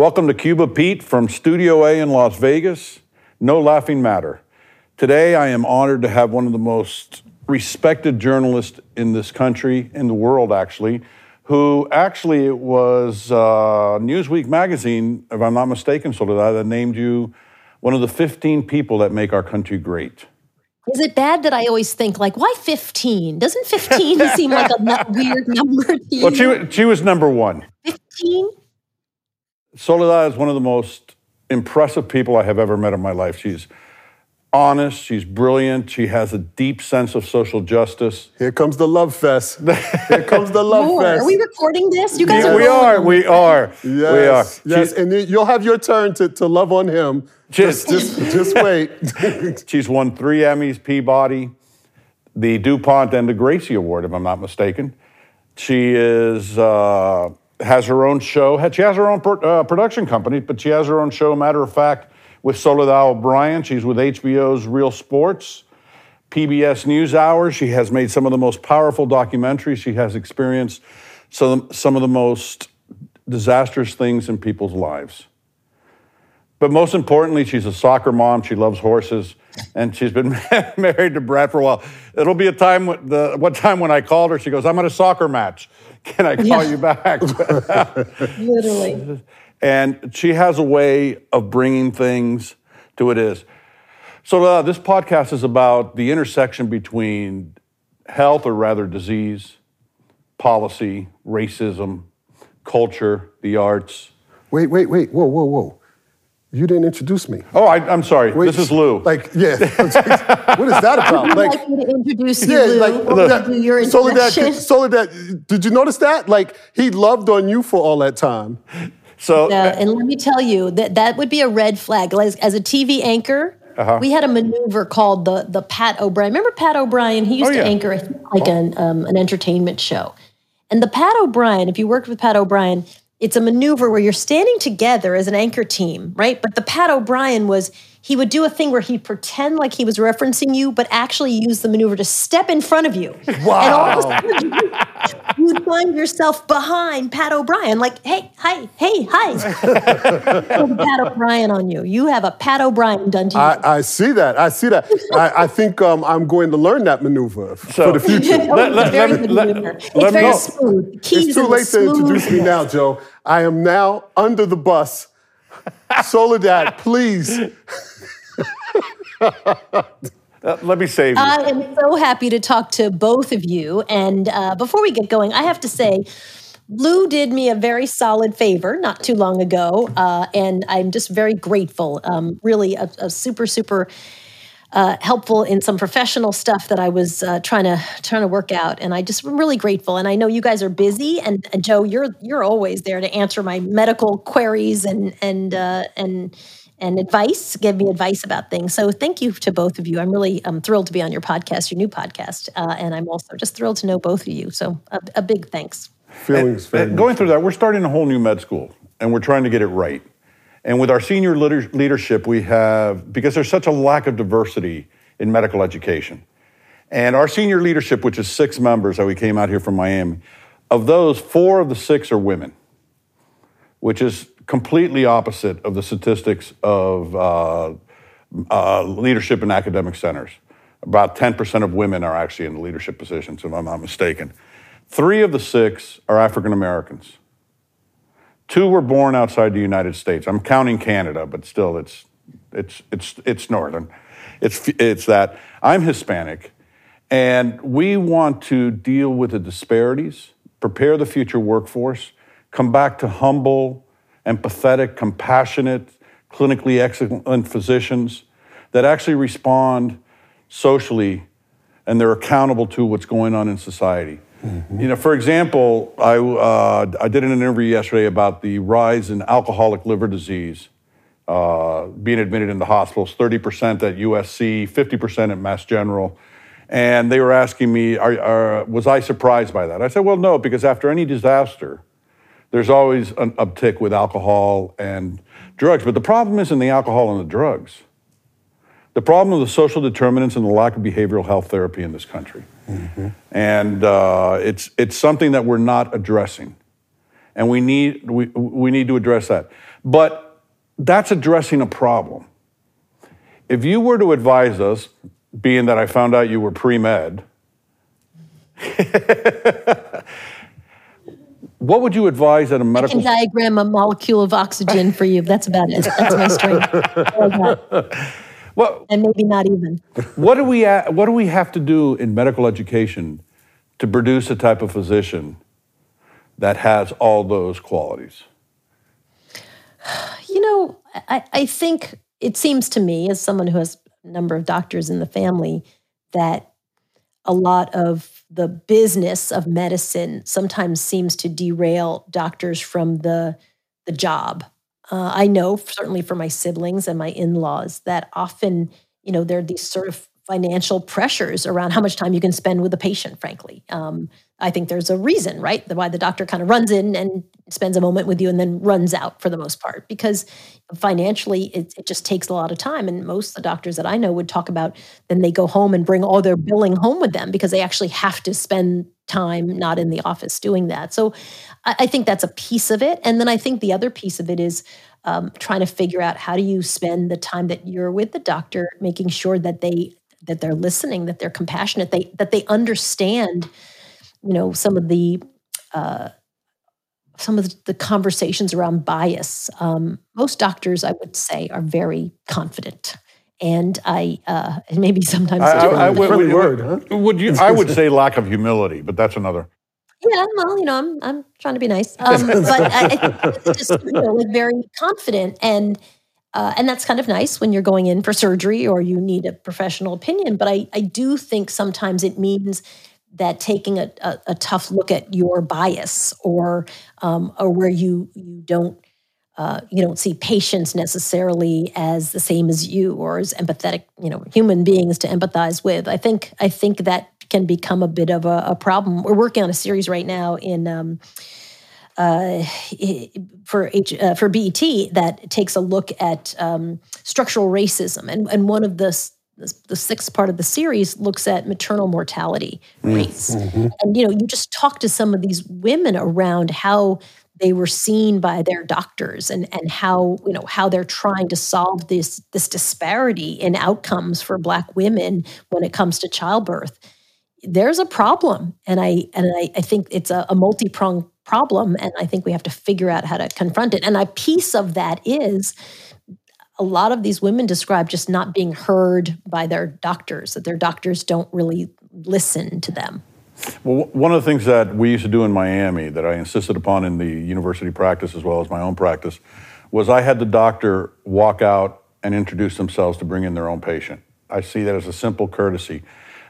Welcome to Cuba Pete from Studio A in Las Vegas. No laughing matter. Today, I am honored to have one of the most respected journalists in this country, in the world actually, who actually was uh, Newsweek magazine, if I'm not mistaken, Soledad, that named you one of the 15 people that make our country great. Is it bad that I always think like, why 15? Doesn't 15 seem like a weird number to you? Well, she, she was number one. 15? Soledad is one of the most impressive people I have ever met in my life. She's honest, she's brilliant, she has a deep sense of social justice. Here comes the love fest. Here comes the love More. fest. Are we recording this? You guys Yeah, are we rolling are, we are, Yes, we are. yes, She's- and you'll have your turn to, to love on him. Just- Just, just, just wait. She's won three Emmys, Peabody, the DuPont, and the Gracie Award, if I'm not mistaken. She is uh, has her own show. She has her own uh, production company, but she has her own show. Matter of fact, with Soledad O'Brien, she's with HBO's Real Sports, PBS NewsHour. She has made some of the most powerful documentaries. She has experienced some some of the most disastrous things in people's lives. But most importantly, she's a soccer mom. She loves horses, and she's been married to Brad for a while. It'll be a time the time when I called her, she goes, "I'm at a soccer match. Can I call Yeah. you back?" Literally. and she has a way of bringing things to what it is. So uh, this podcast is about the intersection between health, or rather disease, policy, racism, culture, the arts. wait, wait, wait. Whoa, whoa, whoa. You didn't introduce me. Oh, I, I'm sorry. Wait, this is Lou. Like, yeah. what is that about? I'd Like, like me to introduce you, yeah, Lou. like What would you do your Soledad. Soledad, did you notice that? Like, he loved on you for all that time. so Uh, and let me tell you that that would be a red flag. As, as a TV anchor, Uh-huh. we had a maneuver called the the Pat O'Brien. Remember Pat O'Brien? He used Oh, to anchor I think, like an um, an entertainment show. And the Pat O'Brien, if you worked with Pat O'Brien, it's a maneuver where you're standing together as an anchor team, right? But the Pat O'Brien was he would do a thing where he'd pretend like he was referencing you, but actually use the maneuver to step in front of you. Wow. And all of a sudden, you- you'd find yourself behind Pat O'Brien, like, hey, hi, hey, hi. Pat O'Brien on you. You have a Pat O'Brien done to you. I, I see that. I see that. I, I think um, I'm going to learn that maneuver So- for the future. Oh, let- it's let- very let me- good let- maneuver. It's let very know. smooth. The keys It's too in the late to introduce me now, Joe. I am now under the bus. Soledad, please. Uh, let me save you. I am so happy to talk to both of you. And uh, before we get going, I have to say, Lou did me a very solid favor not too long ago, uh, and I'm just very grateful. Um, really, a, a super, super uh, helpful in some professional stuff that I was uh, trying to trying to work out, and I just am really grateful. And I know you guys are busy, and, and Joe, you're you're always there to answer my medical queries and and uh, and and advice, give me advice about things. So thank you to both of you. I'm really um, thrilled to be on your podcast, your new podcast, uh, and I'm also just thrilled to know both of you. So a, a big thanks. Feelings Uh, very Going through that, we're starting a whole new med school, and we're trying to get it right. And with our senior leader- leadership, we have, because there's such a lack of diversity in medical education, and our senior leadership, which is six members that we came out here from Miami, of those, four of the six are women, which is completely opposite of the statistics of uh, uh, leadership in academic centers. About 10% of women are actually in leadership positions, if I'm not mistaken. Three of the six are African Americans. Two were born outside the United States. I'm counting Canada, but still, it's, it's, it's, it's northern. It's, it's that. I'm Hispanic, and we want to deal with the disparities, prepare the future workforce, come back to humble, empathetic, compassionate, clinically excellent physicians that actually respond socially and they're accountable to what's going on in society. You know, for example, I, uh, I did an interview yesterday about the rise in alcoholic liver disease uh, being admitted into hospitals 30% at USC, 50% at Mass General. And they were asking me, are, are, was I surprised by that? I said, well, no, because after any disaster, there's always an uptick with alcohol and drugs. But the problem isn't the alcohol and the drugs. The problem is the social determinants and the lack of behavioral health therapy in this country. And uh, it's, it's something that we're not addressing. And we need, we, we need to address that. But that's addressing a problem. If you were to advise us, being that I found out you were pre med, what would you advise at a medical can diagram a molecule of oxygen for you. That's about it. That's my strength. I what, And maybe not even. what, do we, what do we have to do in medical education to produce a type of physician that has all those qualities? You know, I, I think it seems to me, as someone who has a number of doctors in the family, that a lot of the business of medicine sometimes seems to derail doctors from the the job. Uh, I know certainly for my siblings and my in-laws that often, you know, there are these sort of financial pressures around how much time you can spend with a patient. Frankly, um, I think there's a reason, right, why the doctor kind of runs in and spends a moment with you and then runs out for the most part because financially it, it just takes a lot of time. And most of the doctors that i know would talk about then they go home and bring all their billing home with them because they actually have to spend time not in the office doing that. So i, I think that's a piece of it. And then i think the other piece of it is um, trying to figure out how do you spend the time that you're with the doctor making sure that they that they're listening that they're compassionate they that they understand you know some of the uh, some of the conversations around bias. Um, most doctors, I would say, are very confident, and I uh, and maybe sometimes I, I- I friendly- would- would- word, huh? would you, I would say lack of humility, but that's another. yeah, well, you know, I'm I'm trying to be nice, um, but I, I just you know, like very confident and. Uh, and that's kind of nice when you're going in for surgery or you need a professional opinion. But I, I do think sometimes it means that taking a, a, a tough look at your bias or um, or where you you don't uh, you don't see patients necessarily as the same as you or as empathetic you know human beings to empathize with. I think I think that can become a bit of a, a problem. We're working on a series right now in. Um, uh, for H, uh, for BET that takes a look at um, structural racism, and and one of the the sixth part of the series looks at maternal mortality mm. rates, mm-hmm. and you know you just talk to some of these women around how they were seen by their doctors and and how you know how they're trying to solve this this disparity in outcomes for black women when it comes to childbirth. There's a problem and i and i, I think it's a, a multi-pronged problem and i think we have to figure out how to confront it. And a piece of that is a lot of these women describe just not being heard by their doctors that their doctors don't really listen to them Well, one of the things that we used to do in Miami that I insisted upon in the university practice as well as my own practice was I had the doctor walk out and introduce themselves to bring in their own patient. I see that as a simple courtesy.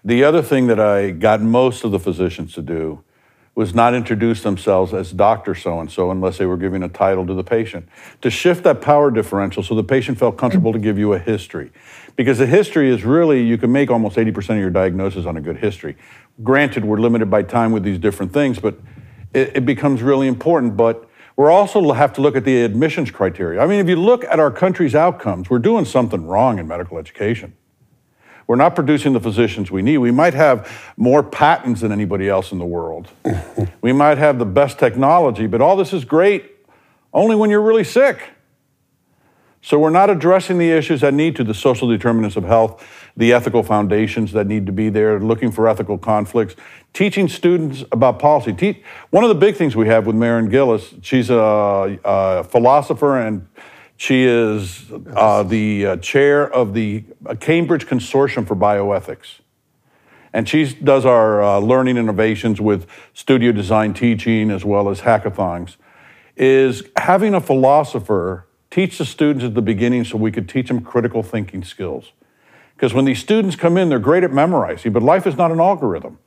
The other thing that I got most of the physicians to do was not introduce themselves as Dr. So and so unless they were giving a title to the patient. To shift that power differential so the patient felt comfortable to give you a history. Because the history is really, you can make almost 80% of your diagnosis on a good history. Granted, we're limited by time with these different things, but it, it becomes really important. But we're also have to look at the admissions criteria. I mean, if you look at our country's outcomes, we're doing something wrong in medical education. We're not producing the physicians we need. We might have more patents than anybody else in the world. we might have the best technology, but all this is great only when you're really sick. So we're not addressing the issues that need to, the social determinants of health, the ethical foundations that need to be there, looking for ethical conflicts, teaching students about policy. Te- One of the big things we have with Maren Gillis, she's a, a philosopher and she is uh, the uh, chair of the Cambridge Consortium for Bioethics. And she does our uh, learning innovations with studio design teaching as well as hackathons. Is having a philosopher teach the students at the beginning so we could teach them critical thinking skills. Because when these students come in, they're great at memorizing, but life is not an algorithm.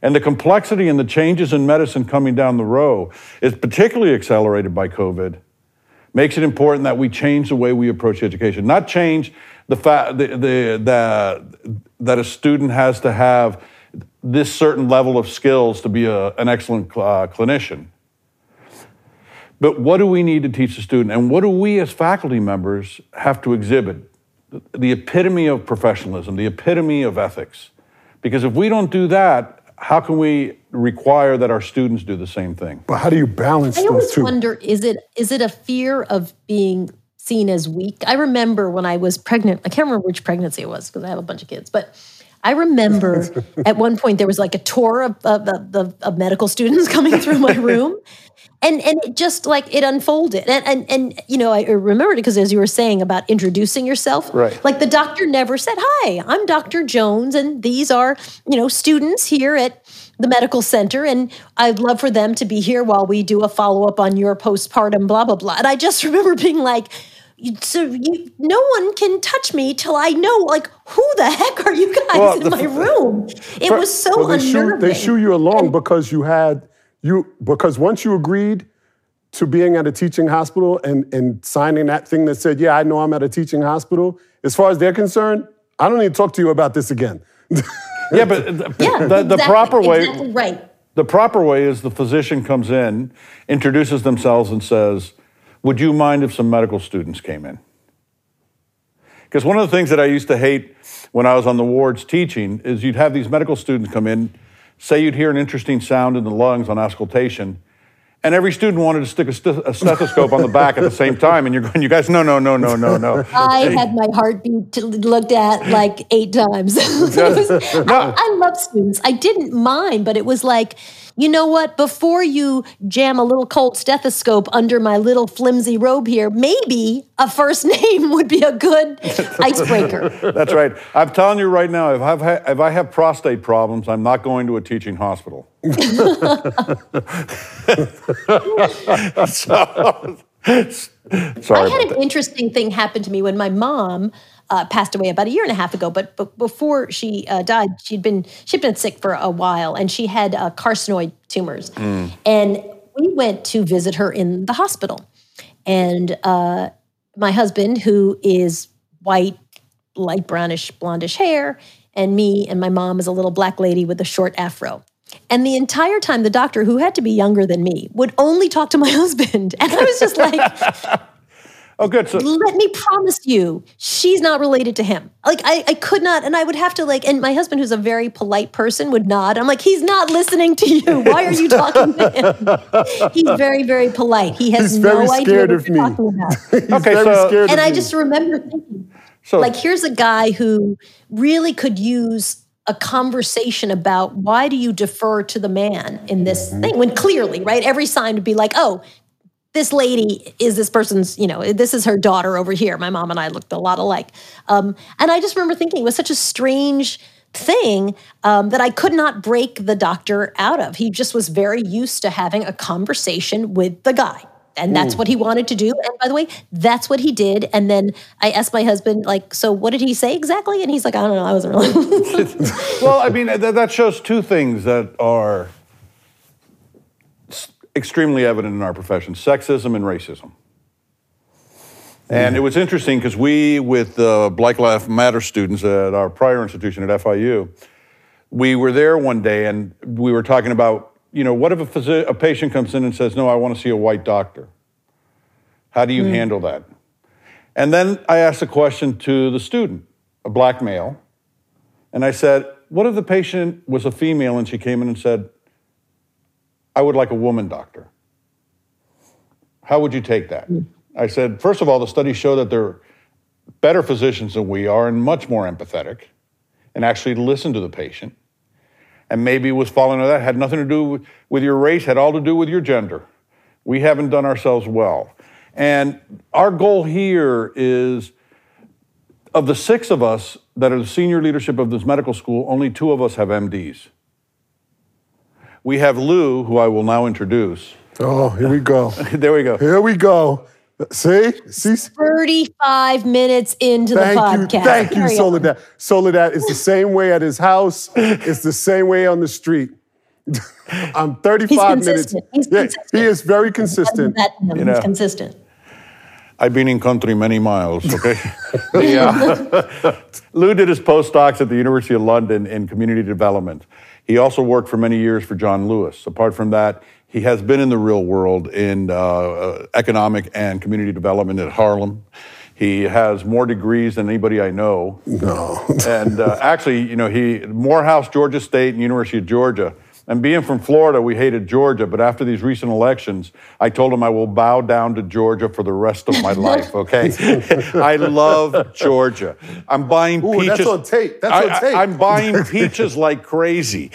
And the complexity and the changes in medicine coming down the road is particularly accelerated by COVID makes it important that we change the way we approach education. Not change the fact the, the, the, that a student has to have this certain level of skills to be a, an excellent uh, clinician. But what do we need to teach the student? And what do we as faculty members have to exhibit? the epitome of professionalism, the epitome of ethics. Because if we don't do that, how can we require that our students do the same thing? But how do you balance I those always wonder is it is it a fear of being seen as weak? I remember when I was pregnant, I can't remember which pregnancy it was because I have a bunch of kids, but I remember at one point there was like a tour of, of, of, of medical students coming through my room. And, and it just like it unfolded and and, and you know I remembered it because as you were saying about introducing yourself Right. like the doctor never said hi I'm Dr. Jones and these are you know students here at the medical center and I'd love for them to be here while we do a follow up on your postpartum blah blah blah and I just remember being like so you, no one can touch me till I know like who the heck are you guys Well, in my room it was so Well, they shoo, unnerving they shoo you along because you had you because once you agreed to being at a teaching hospital and and signing that thing that said, "Yeah, I know I'm at a teaching hospital." As far as they're concerned, I don't need to talk to you about this again. Yeah, but the, yeah the, the proper way exactly right the proper way is the physician comes in, introduces themselves, and says, "Would you mind if some medical students came in?" Because one of the things that I used to hate when I was on the wards teaching is you'd have these medical students come in, say you'd hear an interesting sound in the lungs on auscultation, and every student wanted to stick a, st- a stethoscope on the back at the same time, and you're going, "You guys, no, no, no, no, no, no." I had my heartbeat looked at like eight times. Was- I, I love students. I didn't mind, but it was like, you know what? Before you jam a little cold stethoscope under my little flimsy robe here, maybe a first name would be a good icebreaker. That's right. I'm telling you right now, if, I've ha- if I have prostate problems, I'm not going to a teaching hospital. so, sorry I had that. an interesting thing happen to me when my mom uh, passed away about a year and a half ago. But, but before she uh, died, she'd been she'd been sick for a while, and she had uh, carcinoid tumors. And we went to visit her in the hospital. And uh, my husband, who is white, light brownish, blondish hair, and me and my mom is a little black lady with a short afro. And the entire time, the doctor, who had to be younger than me, would only talk to my husband. And I was just like, Oh, good. So, let me promise you, she's not related to him. Like I, I could not, and I would have to like, and my husband, who's a very polite person, would nod. I'm like, he's not listening to you. Why are you talking to him? He's very, very polite. He has He's no very idea scared what of you're me. talking about. He's Okay, very so- scared and of I me. just remember thinking, so like, here's a guy who really could use a conversation about why do you defer to the man in this Mm-hmm. thing when clearly, right? Every sign would be like, oh, this lady is this person's, you know, this is her daughter over here. My mom and I looked a lot alike. Um, and I just remember thinking it was such a strange thing um, that I could not break the doctor out of. He just was very used to having a conversation with the guy. And that's what he wanted to do. And by the way, that's what he did. And then I asked my husband, like, so what did he say exactly? And he's like, I don't know. I wasn't really. well, I mean, that, that shows two things that are s- extremely evident in our profession sexism and racism. And it was interesting because we, with the Black Lives Matter students at our prior institution at FIU, we were there one day and we were talking about, you know, what if a, physi- a patient comes in and says, No, I want to see a white doctor? How do you hmm. handle that? And then I asked a question to the student, a black male, and I said, What if the patient was a female and she came in and said, I would like a woman doctor? How would you take that? I said, First of all, the studies show that they're better physicians than we are and much more empathetic and actually listen to the patient. And maybe was falling into that, had nothing to do with your race, had all to do with your gender. We haven't done ourselves well. And our goal here is of the six of us that are the senior leadership of this medical school, only two of us have MDs. We have Lou, who I will now introduce. oh, here we go. there we go. Here we go. See? See? 35 minutes into Thank the you. podcast. Thank you, Carry on. Soledad. Soledad is the same way at his house. It's the same way on the street. I'm 35 minutes. He's yeah, consistent. he is very consistent. That, You know. He's consistent. I've been in country many miles, okay? yeah. Lou did his postdocs at the University of London in community development. He also worked for many years for John Lewis. Apart from that, he has been in the real world in uh, uh, economic and community development at Harlem. He has more degrees than anybody I know. No. And uh, actually, you know, he Morehouse, Georgia State, and University of Georgia. And being from Florida, we hated Georgia. But after these recent elections, I told him I will bow down to Georgia for the rest of my life. Okay, I love Georgia. I'm buying Ooh, peaches. that's on tape. That's I, on tape. I, am buying peaches like crazy.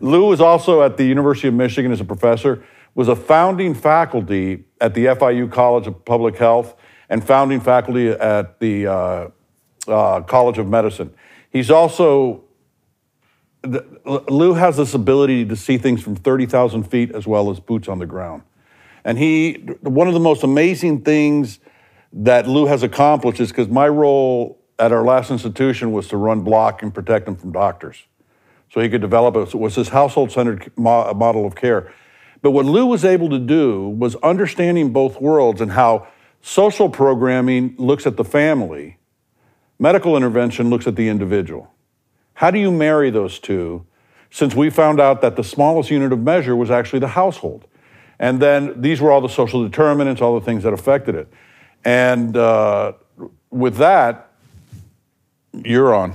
Lou is also at the University of Michigan as a professor. Was a founding faculty at the FIU College of Public Health and founding faculty at the uh, uh, College of Medicine. He's also the, Lou has this ability to see things from 30,000 feet as well as boots on the ground. And he, one of the most amazing things that Lou has accomplished is because my role at our last institution was to run block and protect them from doctors. So he could develop it. It was his household centered model of care. But what Lou was able to do was understanding both worlds and how social programming looks at the family, medical intervention looks at the individual. How do you marry those two? Since we found out that the smallest unit of measure was actually the household. And then these were all the social determinants, all the things that affected it. And uh, with that, you're on.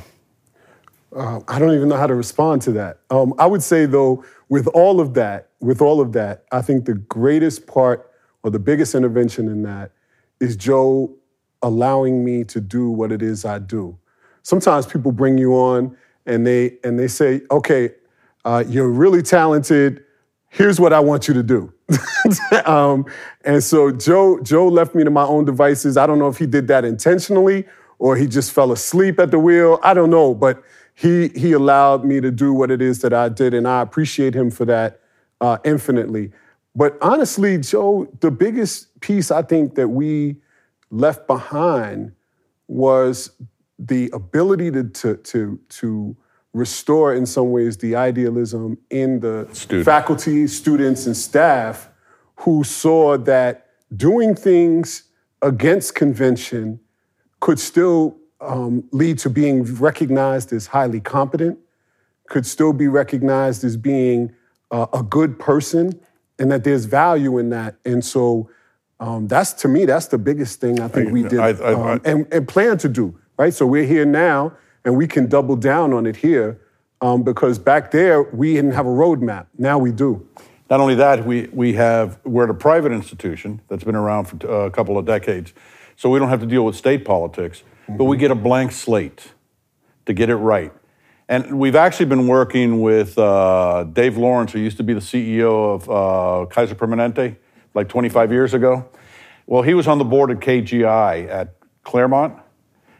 Uh, I don't even know how to respond to that. Um, I would say, though, with all of that, with all of that, I think the greatest part or the biggest intervention in that is Joe allowing me to do what it is I do. Sometimes people bring you on and they and they say, "Okay, uh, you're really talented. Here's what I want you to do." um, and so Joe Joe left me to my own devices. I don't know if he did that intentionally or he just fell asleep at the wheel. I don't know, but he he allowed me to do what it is that I did, and I appreciate him for that uh, infinitely. But honestly, Joe, the biggest piece I think that we left behind was the ability to to to, to restore in some ways the idealism in the Student. faculty, students, and staff who saw that doing things against convention could still um, lead to being recognized as highly competent, could still be recognized as being uh, a good person, and that there's value in that. And so um, that's to me, that's the biggest thing I think we did I- I- um, I- and, and plan to do, right? So we're here now and we can double down on it here um, because back there we didn't have a roadmap. Now we do. Not only that, we, we have, we're at a private institution that's been around for uh, a couple of decades, so we don't have to deal with state politics, but we get a blank slate to get it right. And we've actually been working with uh, Dave Lawrence, who used to be the CEO of uh, Kaiser Permanente like 25 years ago. Well, he was on the board at KGI at Claremont,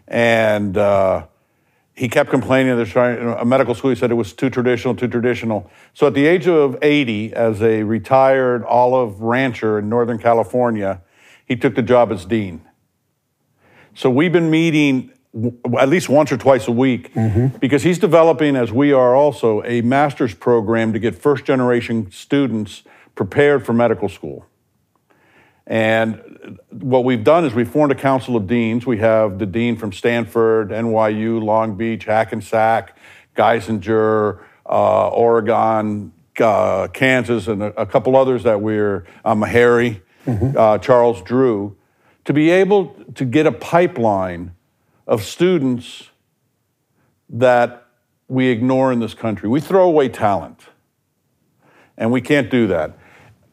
and uh, he kept complaining trying, a medical school, he said it was too traditional, too traditional. So at the age of 80, as a retired olive rancher in Northern California, he took the job as dean. So we've been meeting w- at least once or twice a week because he's developing, as we are also, a master's program to get first generation students prepared for medical school. And what we've done is we've formed a council of deans. We have the dean from Stanford, NYU, Long Beach, Hackensack, Geisinger, uh, Oregon, uh, Kansas, and a, a couple others that we're, um, Harry, uh, Charles Drew, to be able to get a pipeline of students that we ignore in this country. We throw away talent, and we can't do that.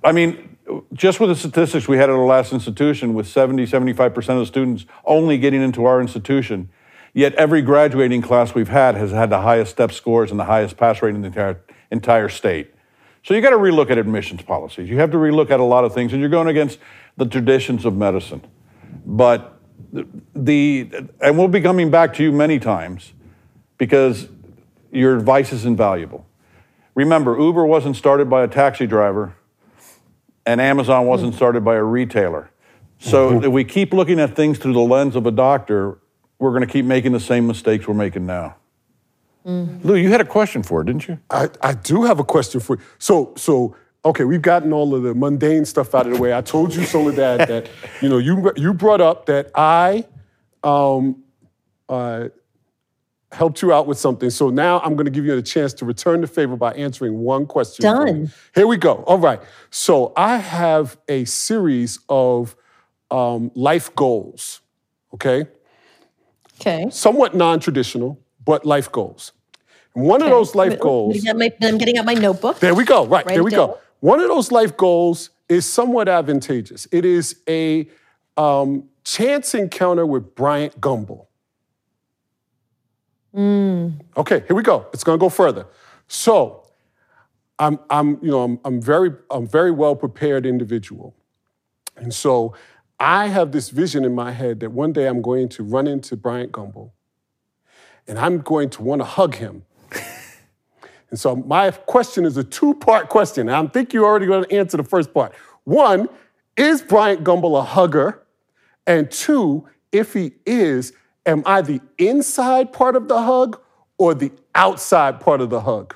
I mean, just with the statistics we had at our last institution, with 70, 75% of the students only getting into our institution, yet every graduating class we've had has had the highest step scores and the highest pass rate in the entire, entire state. So you got to relook at admissions policies. You have to relook at a lot of things, and you're going against the traditions of medicine. But the, and we'll be coming back to you many times because your advice is invaluable. Remember, Uber wasn't started by a taxi driver, and Amazon wasn't started by a retailer. So if we keep looking at things through the lens of a doctor, we're going to keep making the same mistakes we're making now. Lou, you had a question for it, didn't you? I, I do have a question for you. So, so okay, we've gotten all of the mundane stuff out of the way. I told you, Soledad, that you know you you brought up that I um, uh, helped you out with something. So now I'm going to give you a chance to return the favor by answering one question. Done. Here we go. All right. So I have a series of um, life goals. Okay, Okay. somewhat non-traditional, but life goals. And one of those life goals. I'm getting out my- I'm getting out my notebook. There we go. Right, Write there we down. go. One of those life goals is somewhat advantageous. It is a um, chance encounter with Bryant Gumbel. Mm. Okay, here we go. It's going to go further. So, I'm, I'm, you know, I'm, I'm very, I'm very well prepared individual, and so I have this vision in my head that one day I'm going to run into Bryant Gumbel, and I'm going to want to hug him. And so my question is a two-part question. I think you already going to answer the first part. One, is Bryant Gumbel a hugger? And two, if he is, am I the inside part of the hug or the outside part of the hug?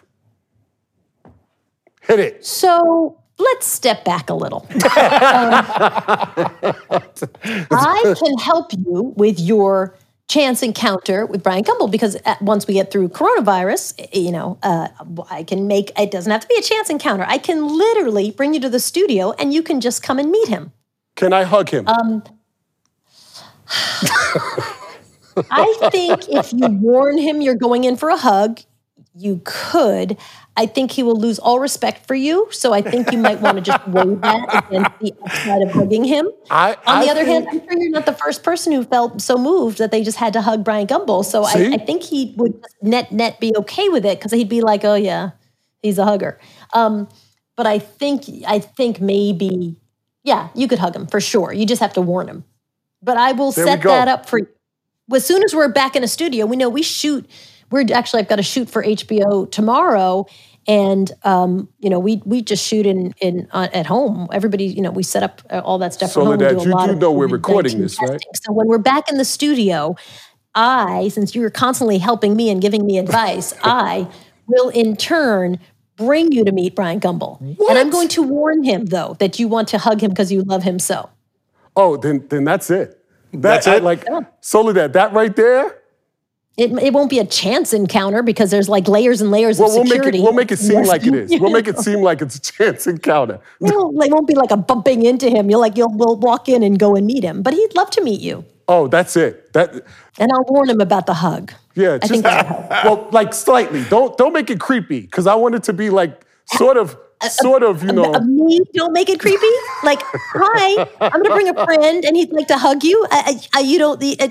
Hit it. So let's step back a little. Um, I can help you with your chance encounter with Bryant Gumbel because at, once we get through coronavirus, you know, uh, I can make it doesn't have to be a chance encounter. I can literally bring you to the studio and you can just come and meet him. Can I hug him? I think if you warn him you're going in for a hug, you could. I think he will lose all respect for you. So I think you might want to just weigh that against the upside of hugging him. I- On the I other hand, I'm sure you're not the first person who felt so moved that they just had to hug Bryant Gumbel. So I, I think he would net net be okay with it because he'd be like, oh yeah, he's a hugger. Um, but I think I think maybe yeah, you could hug him for sure. You just have to warn him. But I will There set that up for you. As soon as we're back in a studio, we know we shoot. We're actually I've got to shoot for HBO tomorrow, and um, you know we we just shoot in in uh, at home. Everybody, you know, we set up uh, all that stuff So at home. That do a you do know we're recording this, right? So when we're back in the studio, I, since you're constantly helping me and giving me advice, I will in turn bring you to meet Bryant Gumbel. And I'm going to warn him though that you want to hug him because you love him so. oh, then then that's it. That- That's I- it? like solely that That right there. It, it won't be a chance encounter because there's like layers and layers Well, of we'll make security. it we'll make it seem like it is. We'll make it seem like it's a chance encounter. Well, it won't be like a bumping into him. You'll like you'll we'll walk in and go and meet him. But he'd love to meet you. Oh, that's it. That And I'll warn him about the hug. yeah, I just think that'll help. well, like slightly. Don't don't make it creepy because I want it to be like sort of sort of you know. Me don't make it creepy. Like, hi, I'm gonna bring a friend, and he'd like to hug you. I, I, I- you don't. The, uh,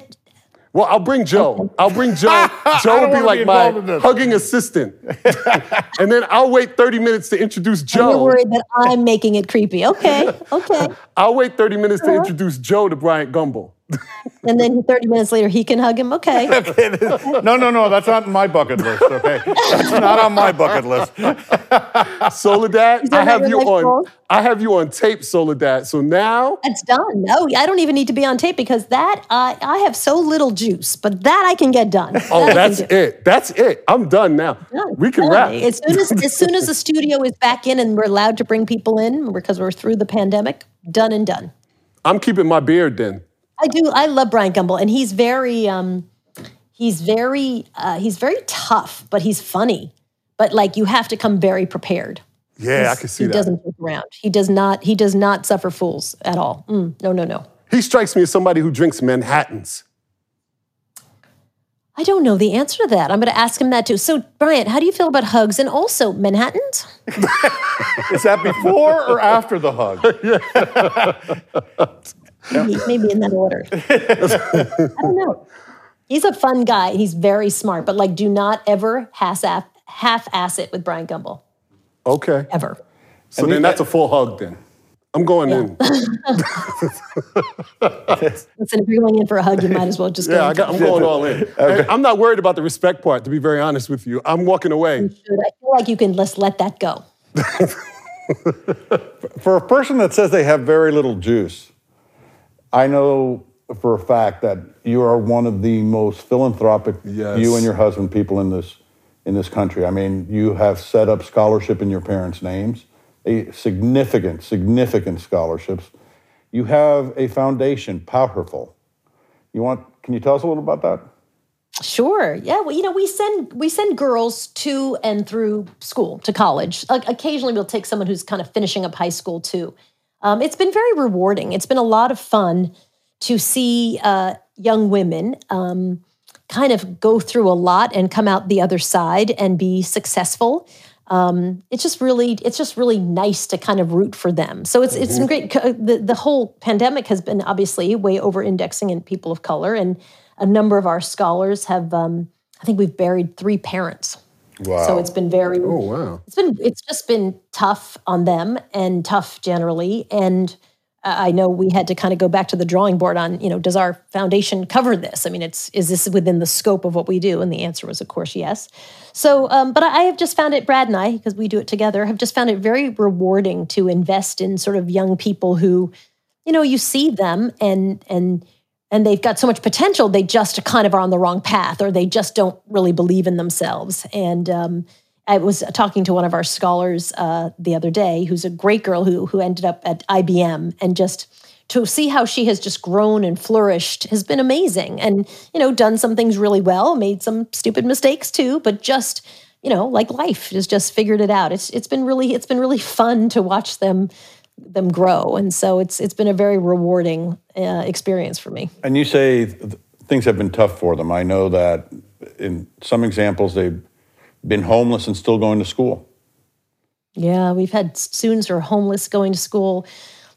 Well, I'll bring Joe. I'll bring Joe. Joe will be like be my involved in this. hugging assistant, and then I'll wait 30 minutes to introduce you're Joe. worried that I'm making it creepy. Okay, okay. I'll wait 30 minutes Uh-huh. to introduce Joe to Bryant Gumbel. And then 30 minutes later, he can hug him. Okay. No, no, no, that's not my bucket list, okay? That's not on my bucket list. Soledad, I have you on. goal? I have you on tape, Soledad. So now, it's done. No, I don't even need to be on tape because that uh, I have so little juice, but that I can get done. oh, That that's it. That's it. I'm done now. Done. We can Done. wrap. As soon as as soon as the studio is back in and we're allowed to bring people in because we're through the pandemic, done and done. I'm keeping my beard then. I do. I love Bryant Gumbel, and he's very, um, he's very, uh, he's very tough, but he's funny. But like, you have to come very prepared. Yeah, I can see he that. He doesn't joke around. He does not. He does not suffer fools at all. Mm, no, no, no. He strikes me as somebody who drinks Manhattans. I don't know the answer to that. I'm going to ask him that too. So, Bryant, how do you feel about hugs and also Manhattans? Is that before or after the hug? Maybe, maybe in that order. I don't know. He's a fun guy. He's very smart, but like, do not ever half half ass it with Bryant Gumbel. Okay. ever. So then that's a full hug then. I'm going Yeah. in. Listen, if you're going in for a hug, you might as well just go. Yeah, I got, I'm going all in. And I'm not worried about the respect part, to be very honest with you. I'm walking away. I feel like you can just let that go. For a person that says they have very little juice, I know for a fact that you are one of the most philanthropic, Yes. you and your husband, people in this in this country. I mean, you have set up scholarship in your parents' names, a significant, significant scholarships. You have a foundation, powerful. You want? Can you tell us a little about that? Sure. Yeah. Well, you know, we send we send girls to and through school to college. Like occasionally, we'll take someone who's kind of finishing up high school too. Um, it's been very rewarding. It's been a lot of fun to see uh, young women um, kind of go through a lot and come out the other side and be successful. Um, it's just really, it's just really nice to kind of root for them. So it's it's great. The the whole pandemic has been obviously way over indexing in people of color, and a number of our scholars have. Um, I think we've buried three parents. Wow. So it's been very. Oh wow. It's been it's just been tough on them and tough generally, and I know we had to kind of go back to the drawing board on, you know, does our foundation cover this? I mean, it's is this within the scope of what we do? And the answer was, of course, yes. So, um, but I have just found it, Brad and I, because we do it together, have just found it very rewarding to invest in sort of young people who, you know, you see them and and and they've got so much potential, they just kind of are on the wrong path, or they just don't really believe in themselves. And um, I was talking to one of our scholars uh, the other day, who's a great girl who who ended up at IBM, and just to see how she has just grown and flourished has been amazing. And you know, done some things really well, made some stupid mistakes too, but just you know, like life, has just figured it out. It's it's been really it's been really fun to watch them them grow, and so it's it's been a very rewarding uh, experience for me. And you say th- things have been tough for them. I know that in some examples they've been homeless and still going to school. Yeah, we've had students who are homeless going to school,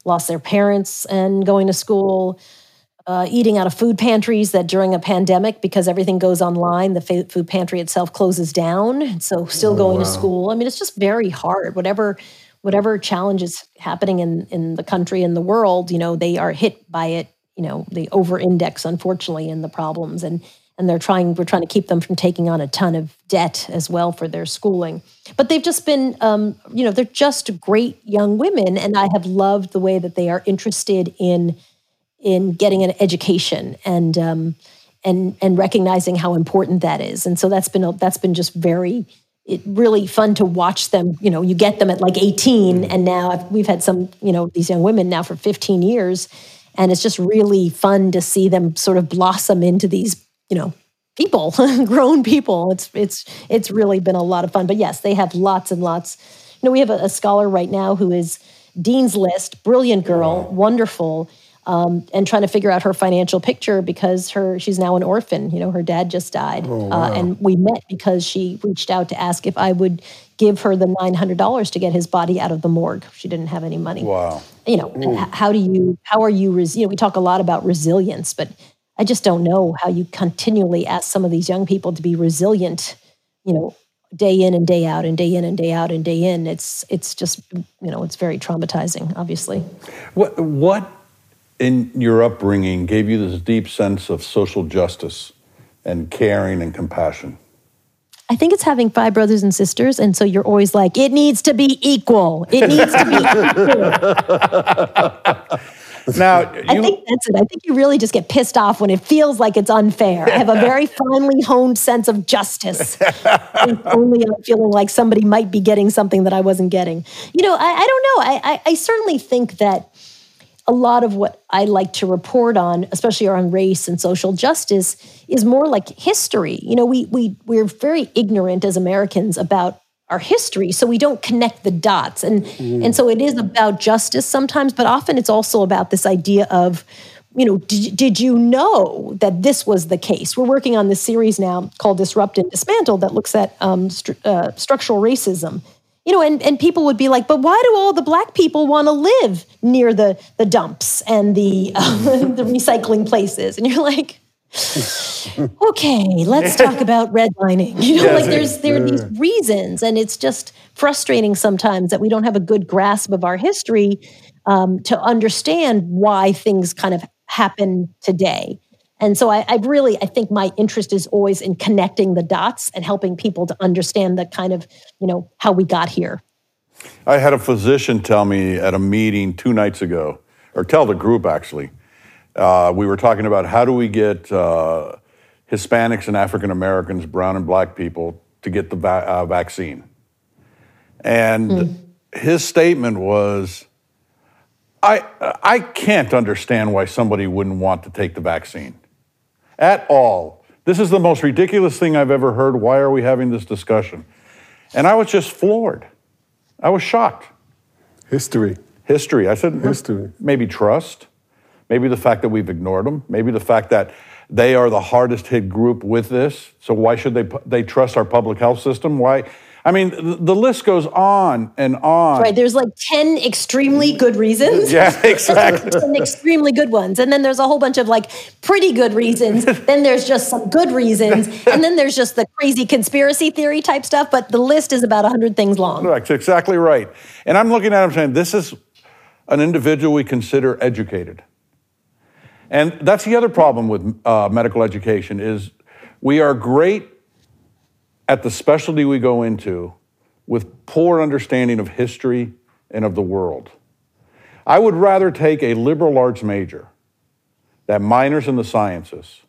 lost their parents and going to school, uh, eating out of food pantries that during a pandemic, because everything goes online, the fa- food pantry itself closes down. So still going to school. I mean, it's just very hard. Whatever whatever challenge is happening in, in the country and the world, you know, they are hit by it. You know, they over index, unfortunately, in the problems. And and they're trying we're trying to keep them from taking on a ton of debt as well for their schooling but they've just been um, you know they're just great young women and i have loved the way that they are interested in in getting an education and um, and and recognizing how important that is and so that's been a, that's been just very it really fun to watch them you know you get them at like 18 mm-hmm. and now I've, we've had some you know these young women now for 15 years and it's just really fun to see them sort of blossom into these you know people grown people. It's it's it's really been a lot of fun. But yes they have lots and lots. You know we have a, a scholar right now who is dean's list brilliant girl wonderful um, and trying to figure out her financial picture because her she's now an orphan. You know her dad just died. Uh, and we met because she reached out to ask if i would give her the $900 to get his body out of the morgue. She didn't have any money. Wow. you know and how do you how are you res- you know we talk a lot about resilience but i just don't know how you continually ask some of these young people to be resilient you know day in and day out and day in and day out and day in. It's it's just you know it's very traumatizing obviously. What, what in your upbringing gave you this deep sense of social justice and caring and compassion? I think it's having five brothers and sisters, and so you're always like, it needs to be equal. It needs to be equal. Now, I think that's it. I think you really just get pissed off when it feels like it's unfair. I have a very finely honed sense of justice. only I'm feeling like somebody might be getting something that I wasn't getting. You know, I, I don't know. I, I, I certainly think that a lot of what I like to report on, especially around race and social justice, is more like history. You know, we we we're very ignorant as Americans about our history, so we don't connect the dots, and and so it is about justice sometimes, but often it's also about this idea of. You know, did, did you know that this was the case? We're working on this series now called Disrupt and Dismantle that looks at um, stru- uh, structural racism you know and, and people would be like but why do all the black people want to live near the the dumps and the uh, the recycling places? And you're like okay let's talk about redlining. You know Yes, like there's there are these reasons and it's just frustrating sometimes that we don't have a good grasp of our history um, to understand why things kind of happen today and so I, I really, I think my interest is always in connecting the dots and helping people to understand the kind of, you know, how we got here. I had a physician tell me at a meeting two nights ago, or tell the group actually. Uh, we were talking about how do we get uh, Hispanics and African Americans, brown and black people, to get the va- uh, vaccine. And his statement was, I, I can't understand why somebody wouldn't want to take the vaccine at all. This is the most ridiculous thing I've ever heard. Why are we having this discussion? And I was just floored. I was shocked. History. History. I said History. Maybe trust. Maybe the fact that we've ignored them. Maybe the fact that they are the hardest hit group with this. So why should they they trust our public health system? Why? I mean, the, list goes on and on. Right. There's like 10 extremely good reasons. Yeah, exactly. 10 extremely good ones. And then there's a whole bunch of like pretty good reasons. then there's just some good reasons. And then there's just the crazy conspiracy theory type stuff. But the list is about 100 things long. That's exactly right. And I'm looking at him saying, this is an individual we consider educated. And that's the other problem with uh, medical education is we are great at the specialty we go into with poor understanding of history and of the world. I would rather take a liberal arts major that minors in the sciences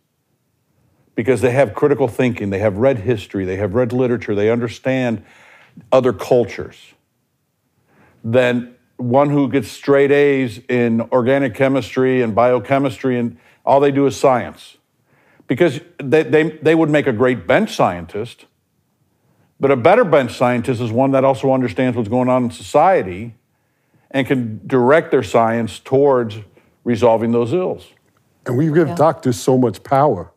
because they have critical thinking, they have read history, they have read literature, they understand other cultures, than one who gets straight A's in organic chemistry and biochemistry and all they do is science. Because they, they, they would make a great bench scientist, but a better bench scientist is one that also understands what's going on in society and can direct their science towards resolving those ills. And we give doctors so much power.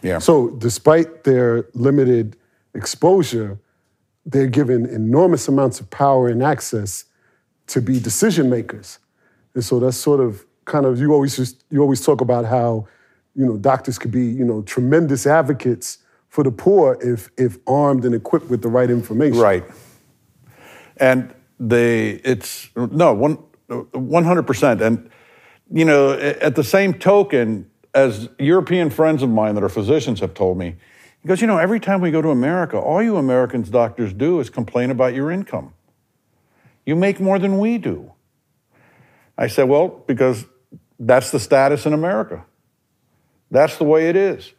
Yeah. So, despite their limited exposure, they're given enormous amounts of power and access to be decision makers. And so that's sort of kind of you always just you always talk about how you know doctors could be you know tremendous advocates for the poor if if armed and equipped with the right information. Right. And they, it's, no, one, 100%. And, you know, at the same token, as European friends of mine that are physicians have told me, he goes, you know, every time we go to America, all you Americans doctors do is complain about your income. You make more than we do. I said, well, because that's the status in America. That's the way it is.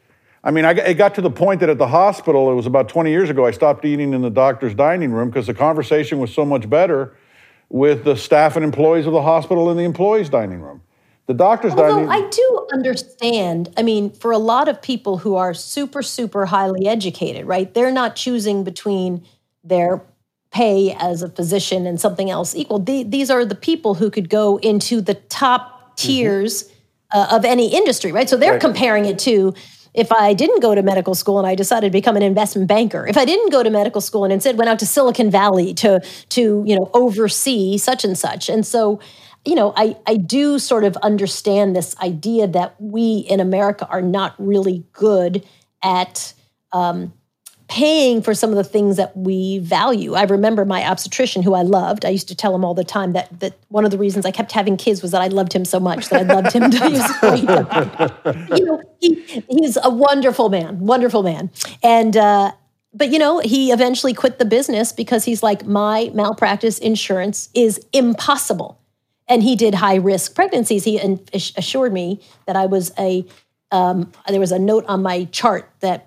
I mean, I, it got to the point that at the hospital, it was about 20 years ago, I stopped eating in the doctor's dining room because the conversation was so much better with the staff and employees of the hospital in the employees' dining room. The doctor's dining room. Although dining I do understand, I mean, for a lot of people who are super, super highly educated, right? They're not choosing between their pay as a physician and something else equal. The, these are the people who could go into the top tiers uh, of any industry, right? So they're Right. comparing it to if I didn't go to medical school and I decided to become an investment banker, if I didn't go to medical school and instead went out to Silicon Valley to to you know oversee such and such, and so you know I I do sort of understand this idea that we in America are not really good at um, paying for some of the things that we value. I remember my obstetrician who I loved. I used to tell him all the time that that one of the reasons I kept having kids was that I loved him so much that I loved him to. You know, he he's a wonderful man, wonderful man. And uh but you know, he eventually quit the business because he's like my malpractice insurance is impossible. And he did high risk pregnancies. He assured me that I was a um, there was a note on my chart that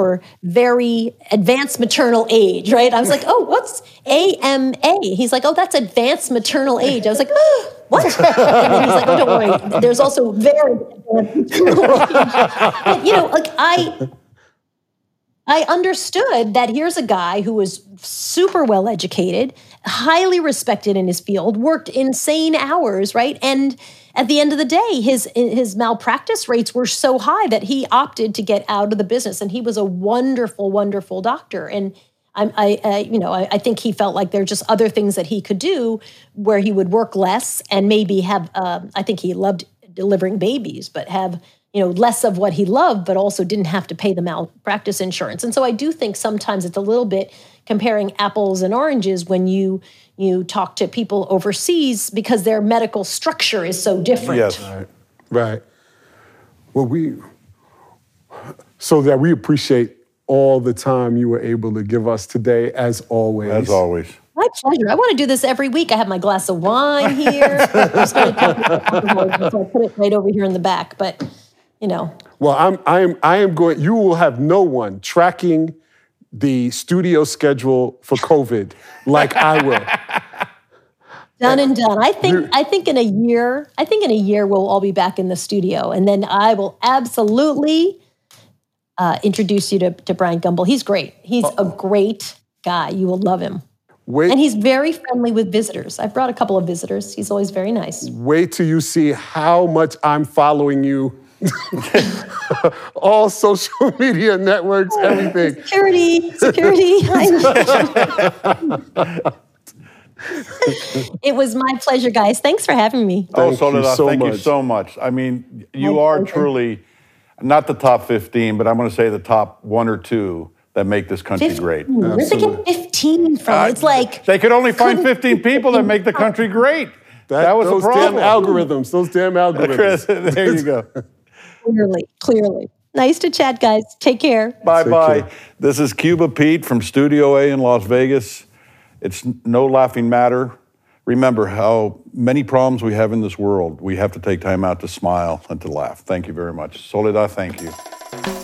for very advanced maternal age, right? I was like, oh, what's AMA? He's like, oh, that's advanced maternal age. I was like, oh, what? And then he's like, oh, don't worry. There's also very. But, you know, like I, I understood that here's a guy who was super well educated, highly respected in his field, worked insane hours, right? And at the end of the day, his his malpractice rates were so high that he opted to get out of the business. And he was a wonderful, wonderful doctor. And I, I, you know, I, I think he felt like there are just other things that he could do where he would work less and maybe have. Um, I think he loved delivering babies, but have you know less of what he loved but also didn't have to pay the malpractice insurance and so i do think sometimes it's a little bit comparing apples and oranges when you you talk to people overseas because their medical structure is so different Yes. Right. Right. Well, we so that we appreciate all the time you were able to give us today, as always. as always. my pleasure i want to do this every week i have my glass of wine here I'm starting to talk about alcohol, so i put it right over here in the back but you know Well, I'm I am I am going. You will have no one tracking the studio schedule for COVID like I will. done and done i think i think in a year i think in a year we'll all be back in the studio and then i will absolutely uh, introduce you to, to Bryant Gumbel he's great he's a great guy you will love him Wait, And he's very friendly with visitors. I've brought a couple of visitors. He's always very nice. wait till you see how much I'm following you. All social media networks, everything. Security, security. it was my pleasure, guys. Thanks for having me. Oh, Thank you Soledad, so thank you much. so much. I mean, you My are pleasure. truly not the top 15, but I'm going to say the top one or two that make this country great. Where'd they get 15 from? It's like They could only find 15 people that make the country great. That, was those the problem. damn algorithms. Those damn algorithms. Chris, there you go. Clearly, clearly. Nice to chat, guys. Take care. Bye Take bye. care. This is Cuba Pete from Studio A in Las Vegas. It's no laughing matter. Remember how many problems we have in this world. We have to take time out to smile and to laugh. Thank you very much. Soledad, thank you.